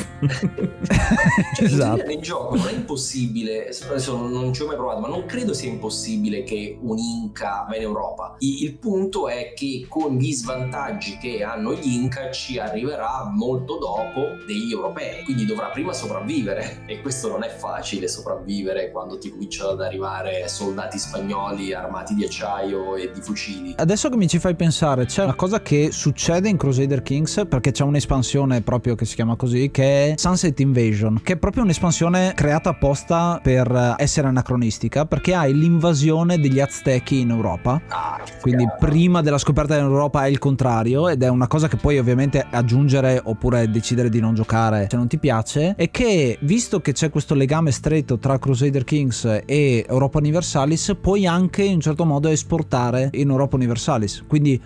Cioè, in esatto. nel gioco non è impossibile, adesso non, non ci ho mai provato, ma non credo sia impossibile che un Inca va in Europa. Il punto è che con gli svantaggi che hanno gli Inca ci arriverà molto dopo degli europei, quindi dovrà prima sopravvivere e questo non è facile sopravvivere quando ti cominciano ad arrivare soldati spagnoli armati di acciaio e di fucili. Adesso che mi ci fai pensare, c'è una cosa che succede in Crusader Kings perché c'è un'espansione proprio che si chiama così, che è Sunset Invasion, che è proprio un'espansione creata apposta per essere anacronistica, perché hai l'invasione degli Aztechi in Europa. Ah, che Quindi prima della scoperta dell'Europa è il contrario ed è una cosa che puoi ovviamente aggiungere oppure decidere di non giocare se non ti piace e che visto che c'è questo legame stretto tra Crusader Kings e Europa Universalis puoi anche in un certo modo esportare in Europa Universalis. Quindi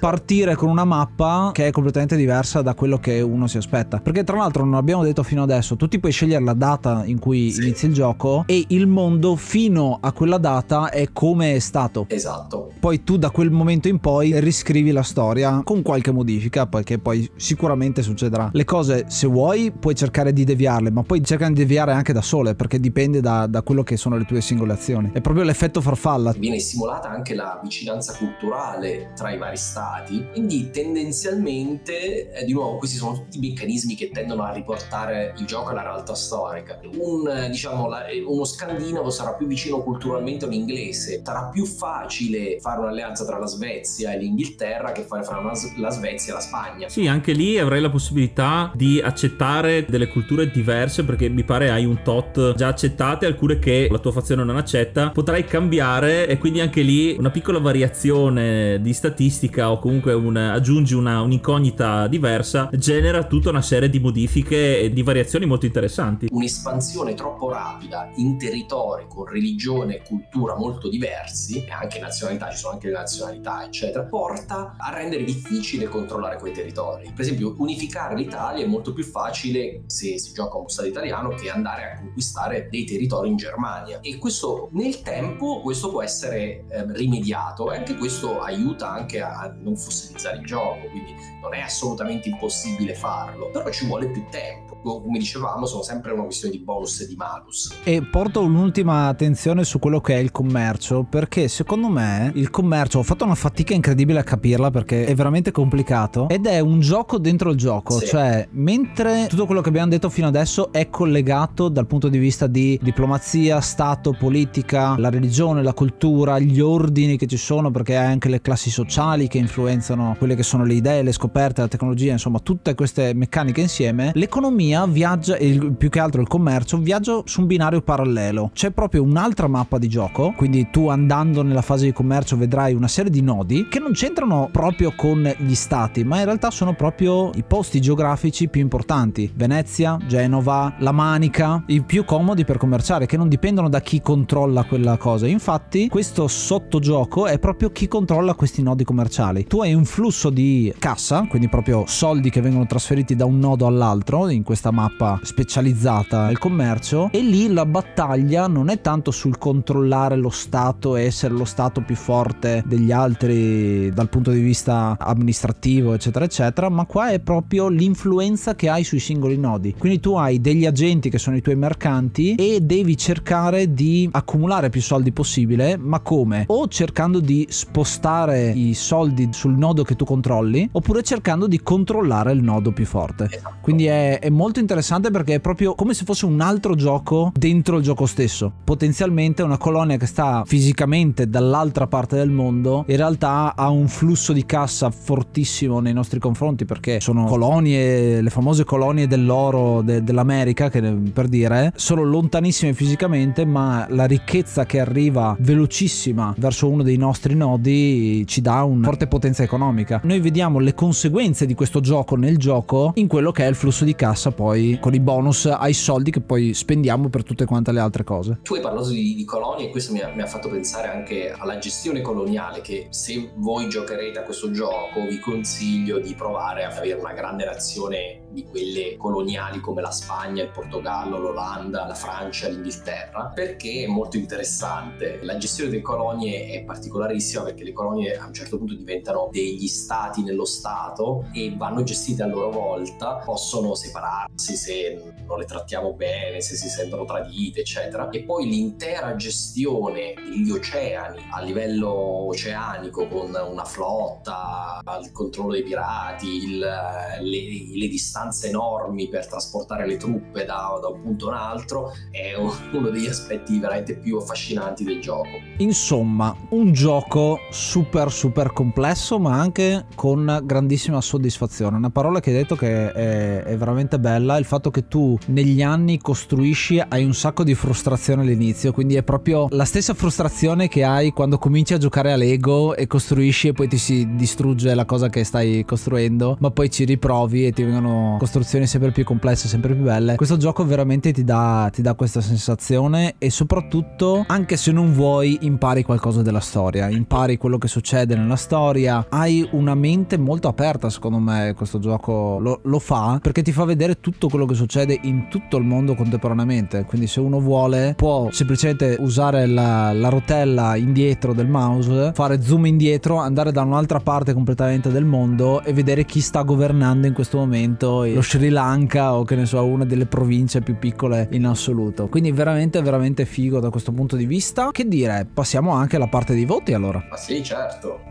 partire con una mappa che è completamente diversa da quello che uno si aspetta. Perché tra l'altro non abbiamo detto fino adesso, tu ti puoi scegliere la data in cui Sì. inizi il gioco e il mondo fino a quella data è come è stato. Esatto. Esatto. Poi tu da quel momento in poi riscrivi la storia con qualche modifica, perché poi sicuramente succederà. Le cose, se vuoi, puoi cercare di deviarle, ma poi cercano di deviare anche da sole, perché dipende da, da quello che sono le tue singole azioni. È proprio l'effetto farfalla. Viene simulata anche la vicinanza culturale tra i vari stati, quindi tendenzialmente, eh, di nuovo, questi sono tutti meccanismi che tendono a riportare il gioco alla realtà storica. Un, eh, diciamo, la, uno scandinavo sarà più vicino culturalmente a un inglese, sarà più facile fare un'alleanza tra la Svezia e l'Inghilterra che fare fra la Svezia e la Spagna. Sì, anche lì avrei la possibilità di accettare delle culture diverse perché mi pare hai un tot già accettate, alcune che la tua fazione non accetta, potrai cambiare e quindi anche lì una piccola variazione di statistica o comunque un, aggiungi una, un'incognita diversa genera tutta una serie di modifiche e di variazioni molto interessanti. Un'espansione troppo rapida in territori con religione e cultura molto diversi, e anche nazionalità, ci sono anche le nazionalità, eccetera, porta a rendere difficile controllare quei territori. Per esempio, unificare l'Italia è molto più facile se si gioca a uno stato italiano che andare a conquistare dei territori in Germania. E questo nel tempo questo può essere eh, rimediato e anche questo aiuta anche a non fossilizzare il gioco, quindi non è assolutamente impossibile farlo, però ci vuole più tempo. Come dicevamo, sono sempre una questione di bonus e di malus. E porto un'ultima attenzione su quello che è il commercio, perché secondo me il commercio ho fatto una fatica incredibile a capirla perché è veramente complicato ed è un gioco dentro il gioco, Sì. cioè mentre tutto quello che abbiamo detto fino adesso è collegato dal punto di vista di diplomazia, stato, politica, la religione, la cultura, gli ordini che ci sono perché hai anche le classi sociali che influenzano quelle che sono le idee, le scoperte, la tecnologia, insomma tutte queste meccaniche insieme, l'economia viaggia, e il- più che altro il commercio, viaggia su un binario parallelo. C'è proprio un'altra mappa di gioco, quindi tu andando nella fase di commercio vedrai una serie di nodi che non c'entrano proprio con gli stati, ma in realtà sono proprio i posti geografici più importanti. Venezia, Genova, La Manica, i più comodi per commerciare, che non dipendono da chi controlla quella cosa. Infatti, questo sottogioco è proprio chi controlla questi nodi commerciali. Tu hai un flusso di cassa, quindi proprio soldi che vengono trasferiti da un nodo all'altro in questa mappa specializzata nel commercio e lì la battaglia non è tanto sul controllare lo stato e essere lo stato più forte degli altri dal punto di vista amministrativo eccetera eccetera ma qua è proprio l'influenza che hai sui singoli nodi quindi tu hai degli agenti che sono i tuoi mercanti e devi cercare di accumulare più soldi possibile ma come o cercando di spostare i soldi sul nodo che tu controlli oppure cercando di controllare il nodo più forte Esatto. quindi è, è molto interessante perché è proprio come se fosse un altro gioco dentro il gioco stesso. Potenzialmente una colonia che sta fisicamente dall'altra parte del mondo in realtà ha un flusso di cassa fortissimo nei nostri confronti perché sono colonie, le famose colonie dell'oro de- dell'America che per dire sono lontanissime fisicamente ma la ricchezza che arriva velocissima verso uno dei nostri nodi ci dà una forte potenza economica. Noi vediamo le conseguenze di questo gioco nel gioco in quello che è il flusso di cassa poi con i bonus ai soldi che poi spendiamo per tutte quante le altre cose. Tu hai parlato di, di colonie e questo mi ha, mi ha fatto pensare anche alla gestione coloniale che se voi giocherete a questo gioco vi consiglio di provare a avere una grande nazione di quelle coloniali come la Spagna, il Portogallo, l'Olanda, la Francia, l'Inghilterra perché è molto interessante. La gestione delle colonie è particolarissima perché le colonie a un certo punto diventano degli stati nello stato e vanno gestite a loro volta, possono separarsi se non le trattiamo bene, se si sentono tradite, eccetera. E poi l'intera gestione degli oceani a livello oceanico con una flotta, il controllo dei pirati, il- le, le distanze enormi per trasportare le truppe da, da un punto a un altro è uno degli aspetti veramente più affascinanti del gioco. Insomma, un gioco super super complesso ma anche con grandissima soddisfazione. Una parola che hai detto che è, è veramente bella il fatto che tu negli anni costruisci, hai un sacco di frustrazione all'inizio, quindi è proprio la stessa frustrazione che hai quando cominci a giocare a Lego e costruisci e poi ti si distrugge la cosa che stai costruendo, ma poi ci riprovi e ti vengono costruzioni sempre più complesse, sempre più belle. Questo gioco veramente ti dà, ti dà questa sensazione e soprattutto, anche se non vuoi, impari qualcosa della storia, impari quello che succede nella storia, hai una mente molto aperta secondo me questo gioco lo, lo fa perché ti fa vedere tutto quello che succede in tutto il mondo contemporaneamente, quindi se uno vuole può semplicemente usare la, la rotella indietro del mouse, fare zoom indietro, andare da un'altra parte completamente del mondo e vedere chi sta governando in questo momento lo Sri Lanka o che ne so, una delle province più piccole in assoluto. Quindi veramente veramente figo da questo punto di vista. Che dire, passiamo anche alla parte dei voti allora. Ma sì, certo.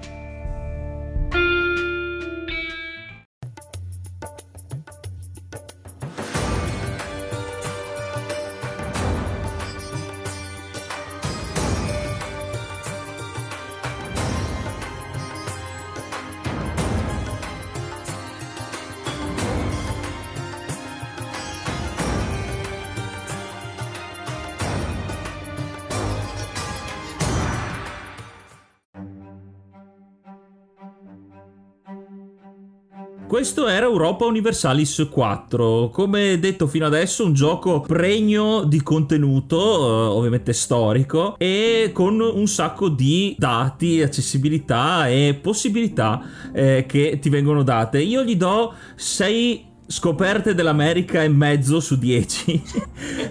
Questo era Europa Universalis 4, come detto fino adesso un gioco pregno di contenuto, eh, ovviamente storico, e con un sacco di dati, accessibilità e possibilità eh, che ti vengono date. Io gli do 6 scoperte dell'America e mezzo su 10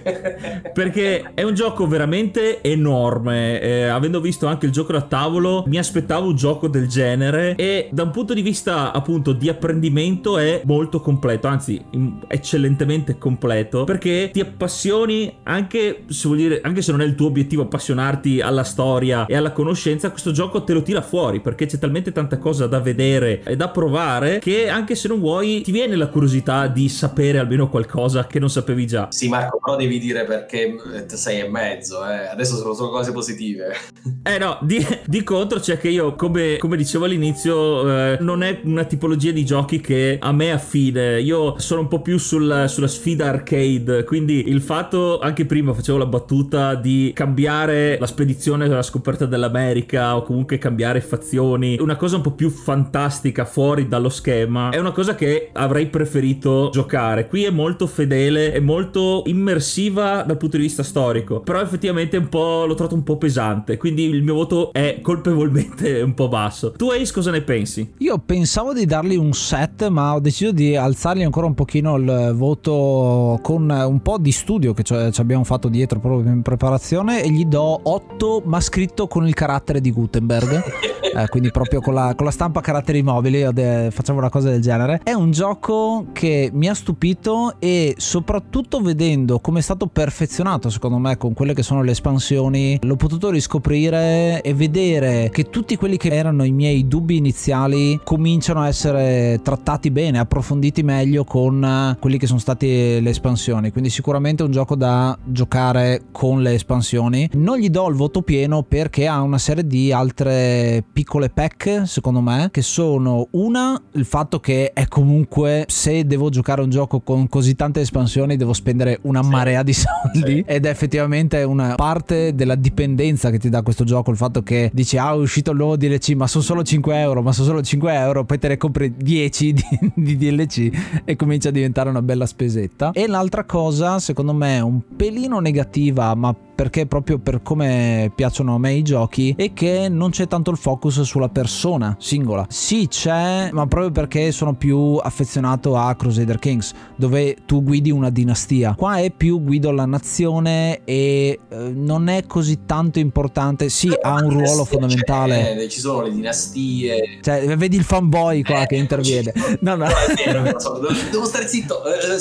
perché è un gioco veramente enorme. Eh, avendo visto anche il gioco da tavolo mi aspettavo un gioco del genere. E da un punto di vista appunto di apprendimento è molto completo anzi eccellentemente completo. Perché ti appassioni anche se, vuol dire, anche se non è il tuo obiettivo appassionarti alla storia e alla conoscenza questo gioco te lo tira fuori perché c'è talmente tanta cosa da vedere e da provare che anche se non vuoi ti viene la curiosità curiosità di sapere almeno qualcosa che non sapevi già. Sì, Marco, però devi dire perché sei e mezzo, eh. adesso sono solo cose positive. Eh no, di, di contro c'è che io, come, come dicevo all'inizio, eh, non è una tipologia di giochi che a me affine. Io sono un po' più sul, sulla sfida arcade, quindi il fatto, anche prima facevo la battuta di cambiare la spedizione alla scoperta dell'America o comunque cambiare fazioni, una cosa un po' più fantastica fuori dallo schema, è una cosa che avrei preferito preferito giocare. Qui è molto fedele, è molto immersiva dal punto di vista storico, però effettivamente un po', l'ho trovato un po' pesante, quindi il mio voto è colpevolmente un po' basso. Tu Ace cosa ne pensi? Io pensavo di dargli un 7, ma ho deciso di alzargli ancora un pochino il voto con un po' di studio che ci abbiamo fatto dietro proprio in preparazione e gli do 8, ma scritto con il carattere di Gutenberg, eh, quindi proprio con la, con la stampa caratteri mobili, facciamo una cosa del genere. È un gioco che mi ha stupito e soprattutto vedendo come è stato perfezionato secondo me con quelle che sono le espansioni l'ho potuto riscoprire e vedere che tutti quelli che erano i miei dubbi iniziali cominciano a essere trattati bene, approfonditi meglio con quelli che sono state le espansioni. Quindi sicuramente un gioco da giocare con le espansioni. Non gli do il voto pieno perché ha una serie di altre piccole pack secondo me che sono una il fatto che è comunque se devo giocare un gioco con così tante espansioni devo spendere una sì. marea di soldi sì. ed è effettivamente una parte della dipendenza che ti dà questo gioco il fatto che dici ah è uscito il nuovo DLC ma sono solo 5 euro ma sono solo 5 euro poi te ne compri 10 di, di DLC e comincia a diventare una bella spesetta e l'altra cosa secondo me un pelino negativa ma perché proprio per come piacciono a me i giochi è che non c'è tanto il focus sulla persona singola. Sì, c'è, ma proprio perché sono più affezionato a Crusader Kings, dove tu guidi una dinastia. Qua è più guido la nazione e eh, non è così tanto importante. Sì, ha un ruolo fondamentale. Ci sono le dinastie. Cioè, vedi il fanboy qua eh, che interviene. No, no. devo stare zitto. Eh,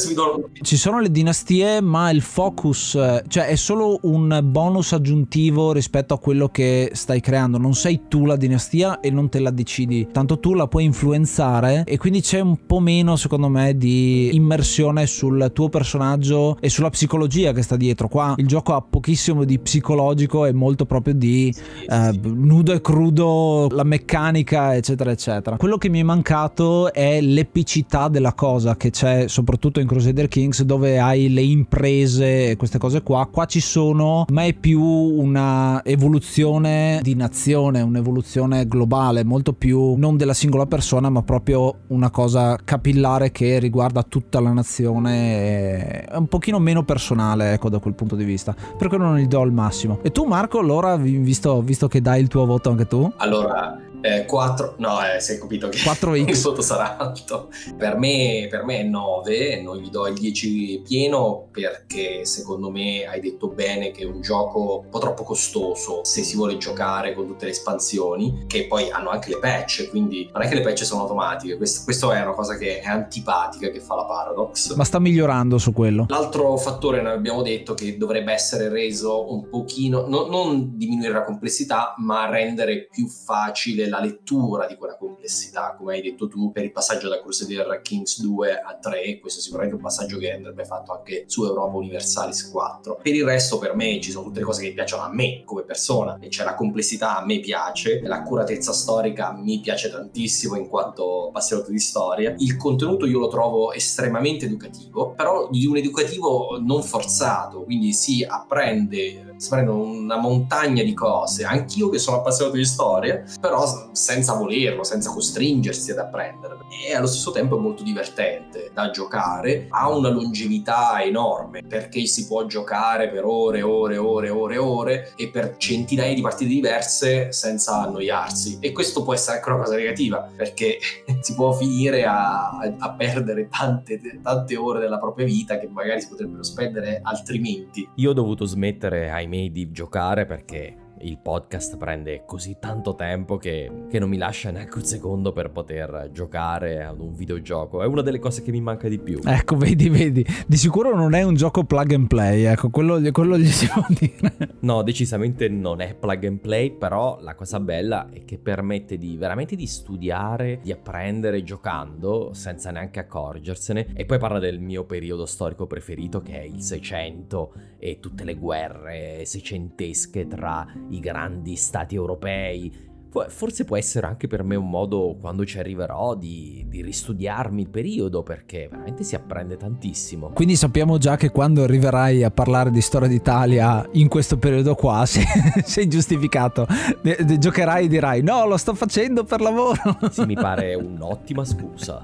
ci sono le dinastie, ma il focus, eh, cioè è solo un bonus aggiuntivo rispetto a quello che stai creando. Non sei tu la dinastia e non te la decidi, tanto tu la puoi influenzare e quindi c'è un po' meno, secondo me, di immersione sul tuo personaggio e sulla psicologia che sta dietro. Qua il gioco ha pochissimo di psicologico e molto proprio di eh, nudo e crudo, la meccanica, eccetera, eccetera. Quello che mi è mancato è l'epicità della cosa che c'è soprattutto in Crusader Kings dove hai le imprese e queste cose qua. Qua ci sono ma è più una evoluzione di nazione, un'evoluzione globale, molto più non della singola persona, ma proprio una cosa capillare che riguarda tutta la nazione. È un pochino meno personale, ecco, da quel punto di vista. Per quello non gli do il massimo. E tu, Marco, allora, visto, visto che dai il tuo voto anche tu? Allora, Eh, 4, no, eh, si è capito che 4x. il sotto sarà alto. Per me, per me è 9, non gli do il 10 pieno perché secondo me hai detto bene che è un gioco un po' troppo costoso se si vuole giocare con tutte le espansioni, che poi hanno anche le patch, quindi non è che le patch sono automatiche, questo, questo è una cosa che è antipatica che fa la Paradox. Ma sta migliorando su quello. L'altro fattore, noi abbiamo detto, che dovrebbe essere reso un pochino, no, non diminuire la complessità, ma rendere più facile la lettura di quella complessità, come hai detto tu, per il passaggio da Crusader Kings 2 a 3, questo è sicuramente un passaggio che andrebbe fatto anche su Europa Universalis 4. Per il resto, per me, ci sono tutte le cose che piacciono a me come persona, e cioè la complessità a me piace, l'accuratezza storica mi piace tantissimo in quanto appassionato di storia, il contenuto io lo trovo estremamente educativo, però di un educativo non forzato, quindi si apprende, prende una montagna di cose, anch'io che sono appassionato di storia, però senza volerlo, senza costringersi ad apprenderle. E allo stesso tempo è molto divertente da giocare, ha una longevità enorme, perché si può giocare per ore, ore, ore, ore, ore e per centinaia di partite diverse senza annoiarsi. E questo può essere anche una cosa negativa, perché si può finire a, a perdere tante, tante ore della propria vita che magari si potrebbero spendere altrimenti. Io ho dovuto smettere, ahimè, di giocare perché il podcast prende così tanto tempo che, che, non mi lascia neanche un secondo per poter giocare ad un videogioco. È una delle cose che mi manca di più. Ecco, vedi, vedi. Di sicuro non è un gioco plug and play, ecco, quello, quello gli si può dire. No, decisamente non è plug and play, però la cosa bella è che permette di veramente di studiare, di apprendere giocando senza neanche accorgersene. E poi parla del mio periodo storico preferito che è il 600 e tutte le guerre seicentesche tra i grandi stati europei. Forse può essere anche per me un modo, quando ci arriverò, di, di, ristudiarmi il periodo, perché veramente si apprende tantissimo. Quindi sappiamo già che quando arriverai a parlare di storia d'Italia in questo periodo qua, sei, sei giustificato. De, de, giocherai e dirai, no, lo sto facendo per lavoro. Sì, mi pare un'ottima scusa.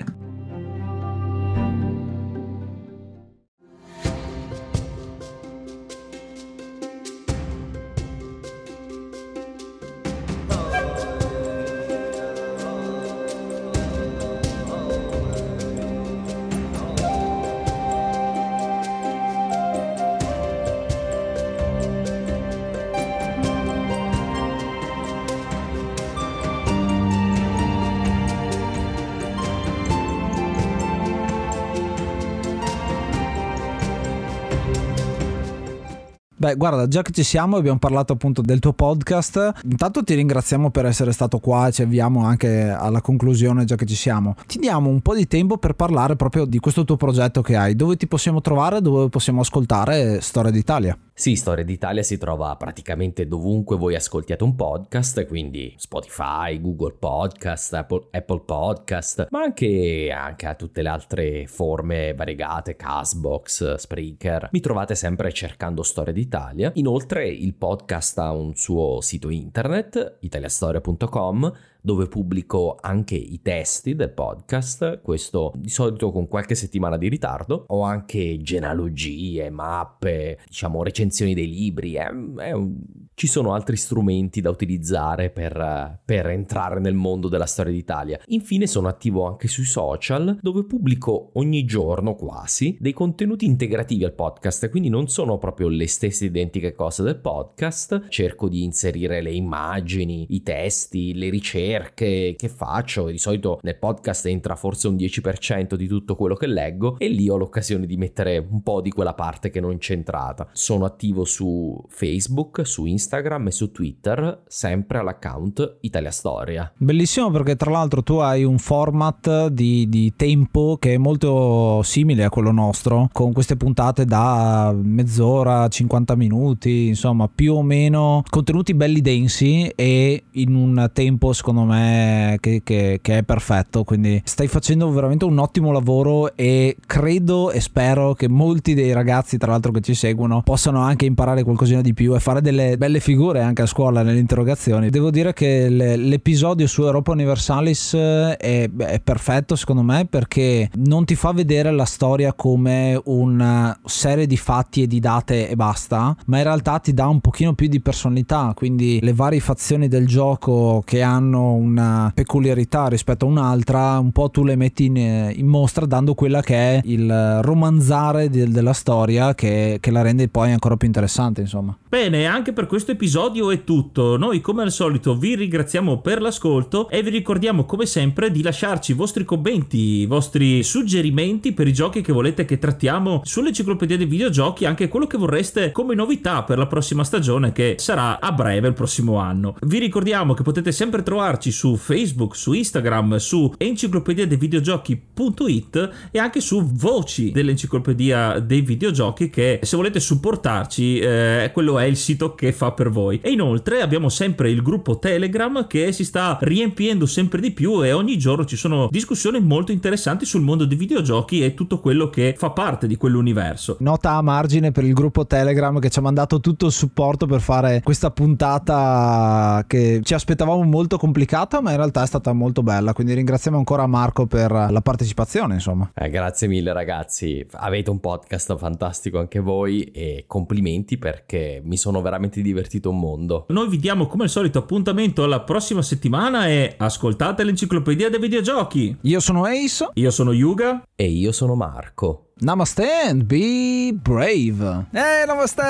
Beh, guarda, già che ci siamo, abbiamo parlato appunto del tuo podcast. Intanto ti ringraziamo per essere stato qua ci avviamo anche alla conclusione, già che ci siamo. Ti diamo un po' di tempo per parlare proprio di questo tuo progetto che hai. Dove ti possiamo trovare? Dove possiamo ascoltare Storia d'Italia? Sì, Storia d'Italia si trova praticamente dovunque voi ascoltiate un podcast, quindi Spotify, Google Podcast, Apple, Apple Podcast, ma anche, anche a tutte le altre forme variegate, Castbox, Spreaker. Mi trovate sempre cercando Storia d'Italia. Inoltre il podcast ha un suo sito internet, italiastoria.com, dove pubblico anche i testi del podcast, questo di solito con qualche settimana di ritardo. Ho anche genealogie, mappe, diciamo recensioni dei libri, è un... ci sono altri strumenti da utilizzare per, per entrare nel mondo della storia d'Italia. Infine sono attivo anche sui social dove pubblico ogni giorno quasi dei contenuti integrativi al podcast, quindi non sono proprio le stesse identiche cose del podcast, cerco di inserire le immagini, i testi, le ricerche ricerche che faccio, di solito nel podcast entra forse un 10% di tutto quello che leggo e lì ho l'occasione di mettere un po' di quella parte che non c'è entrata. Sono attivo su Facebook, su Instagram e su Twitter, sempre all'account Italia Storia. Bellissimo perché tra l'altro tu hai un format di, di tempo che è molto simile a quello nostro, con queste puntate da mezz'ora, 50 minuti, insomma più o meno contenuti belli densi e in un tempo secondo secondo me che, che, che, è perfetto. Quindi stai facendo veramente un ottimo lavoro e credo e spero che molti dei ragazzi, tra l'altro, che ci seguono possano anche imparare qualcosina di più e fare delle belle figure anche a scuola nelle interrogazioni. Devo dire che l'episodio su Europa Universalis è, è perfetto secondo me perché non ti fa vedere la storia come una serie di fatti e di date e basta, ma in realtà ti dà un pochino più di personalità, quindi le varie fazioni del gioco che hanno una peculiarità rispetto a un'altra, un po' tu le metti in, in mostra dando quella che è il romanzare de, della storia che, che, la rende poi ancora più interessante, insomma. Bene, anche per questo episodio è tutto. Noi come al solito vi ringraziamo per l'ascolto e vi ricordiamo come sempre di lasciarci i vostri commenti, i vostri suggerimenti per i giochi che volete che trattiamo sull'enciclopedia dei videogiochi, anche quello che vorreste come novità per la prossima stagione che sarà a breve il prossimo anno. Vi ricordiamo che potete sempre trovarci su Facebook, su Instagram, su enciclopedia dei videogiochi.it e anche su Voci dell'enciclopedia dei videogiochi che se volete supportarci eh, quello è il sito che fa per voi. E inoltre abbiamo sempre il gruppo Telegram che si sta riempiendo sempre di più e ogni giorno ci sono discussioni molto interessanti sul mondo dei videogiochi e tutto quello che fa parte di quell'universo. Nota a margine per il gruppo Telegram che ci ha mandato tutto il supporto per fare questa puntata che ci aspettavamo molto complicata, ma in realtà è stata molto bella. Quindi ringraziamo ancora Marco per la partecipazione. Insomma, eh, grazie mille, ragazzi. Avete un podcast fantastico anche voi e complimenti perché mi sono veramente divertito un mondo. Noi vi diamo come al solito appuntamento alla prossima settimana e ascoltate l'enciclopedia dei videogiochi. Io sono Ace. Io sono Yuga. E io sono Marco. Namaste and be brave. Eh, namaste.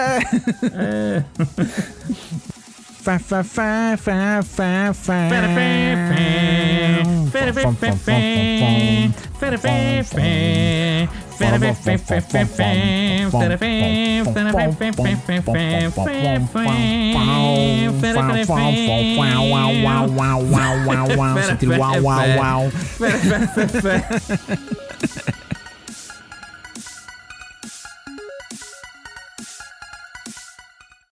eh. Fa fa fa fa fa fa Senti il wow wow wow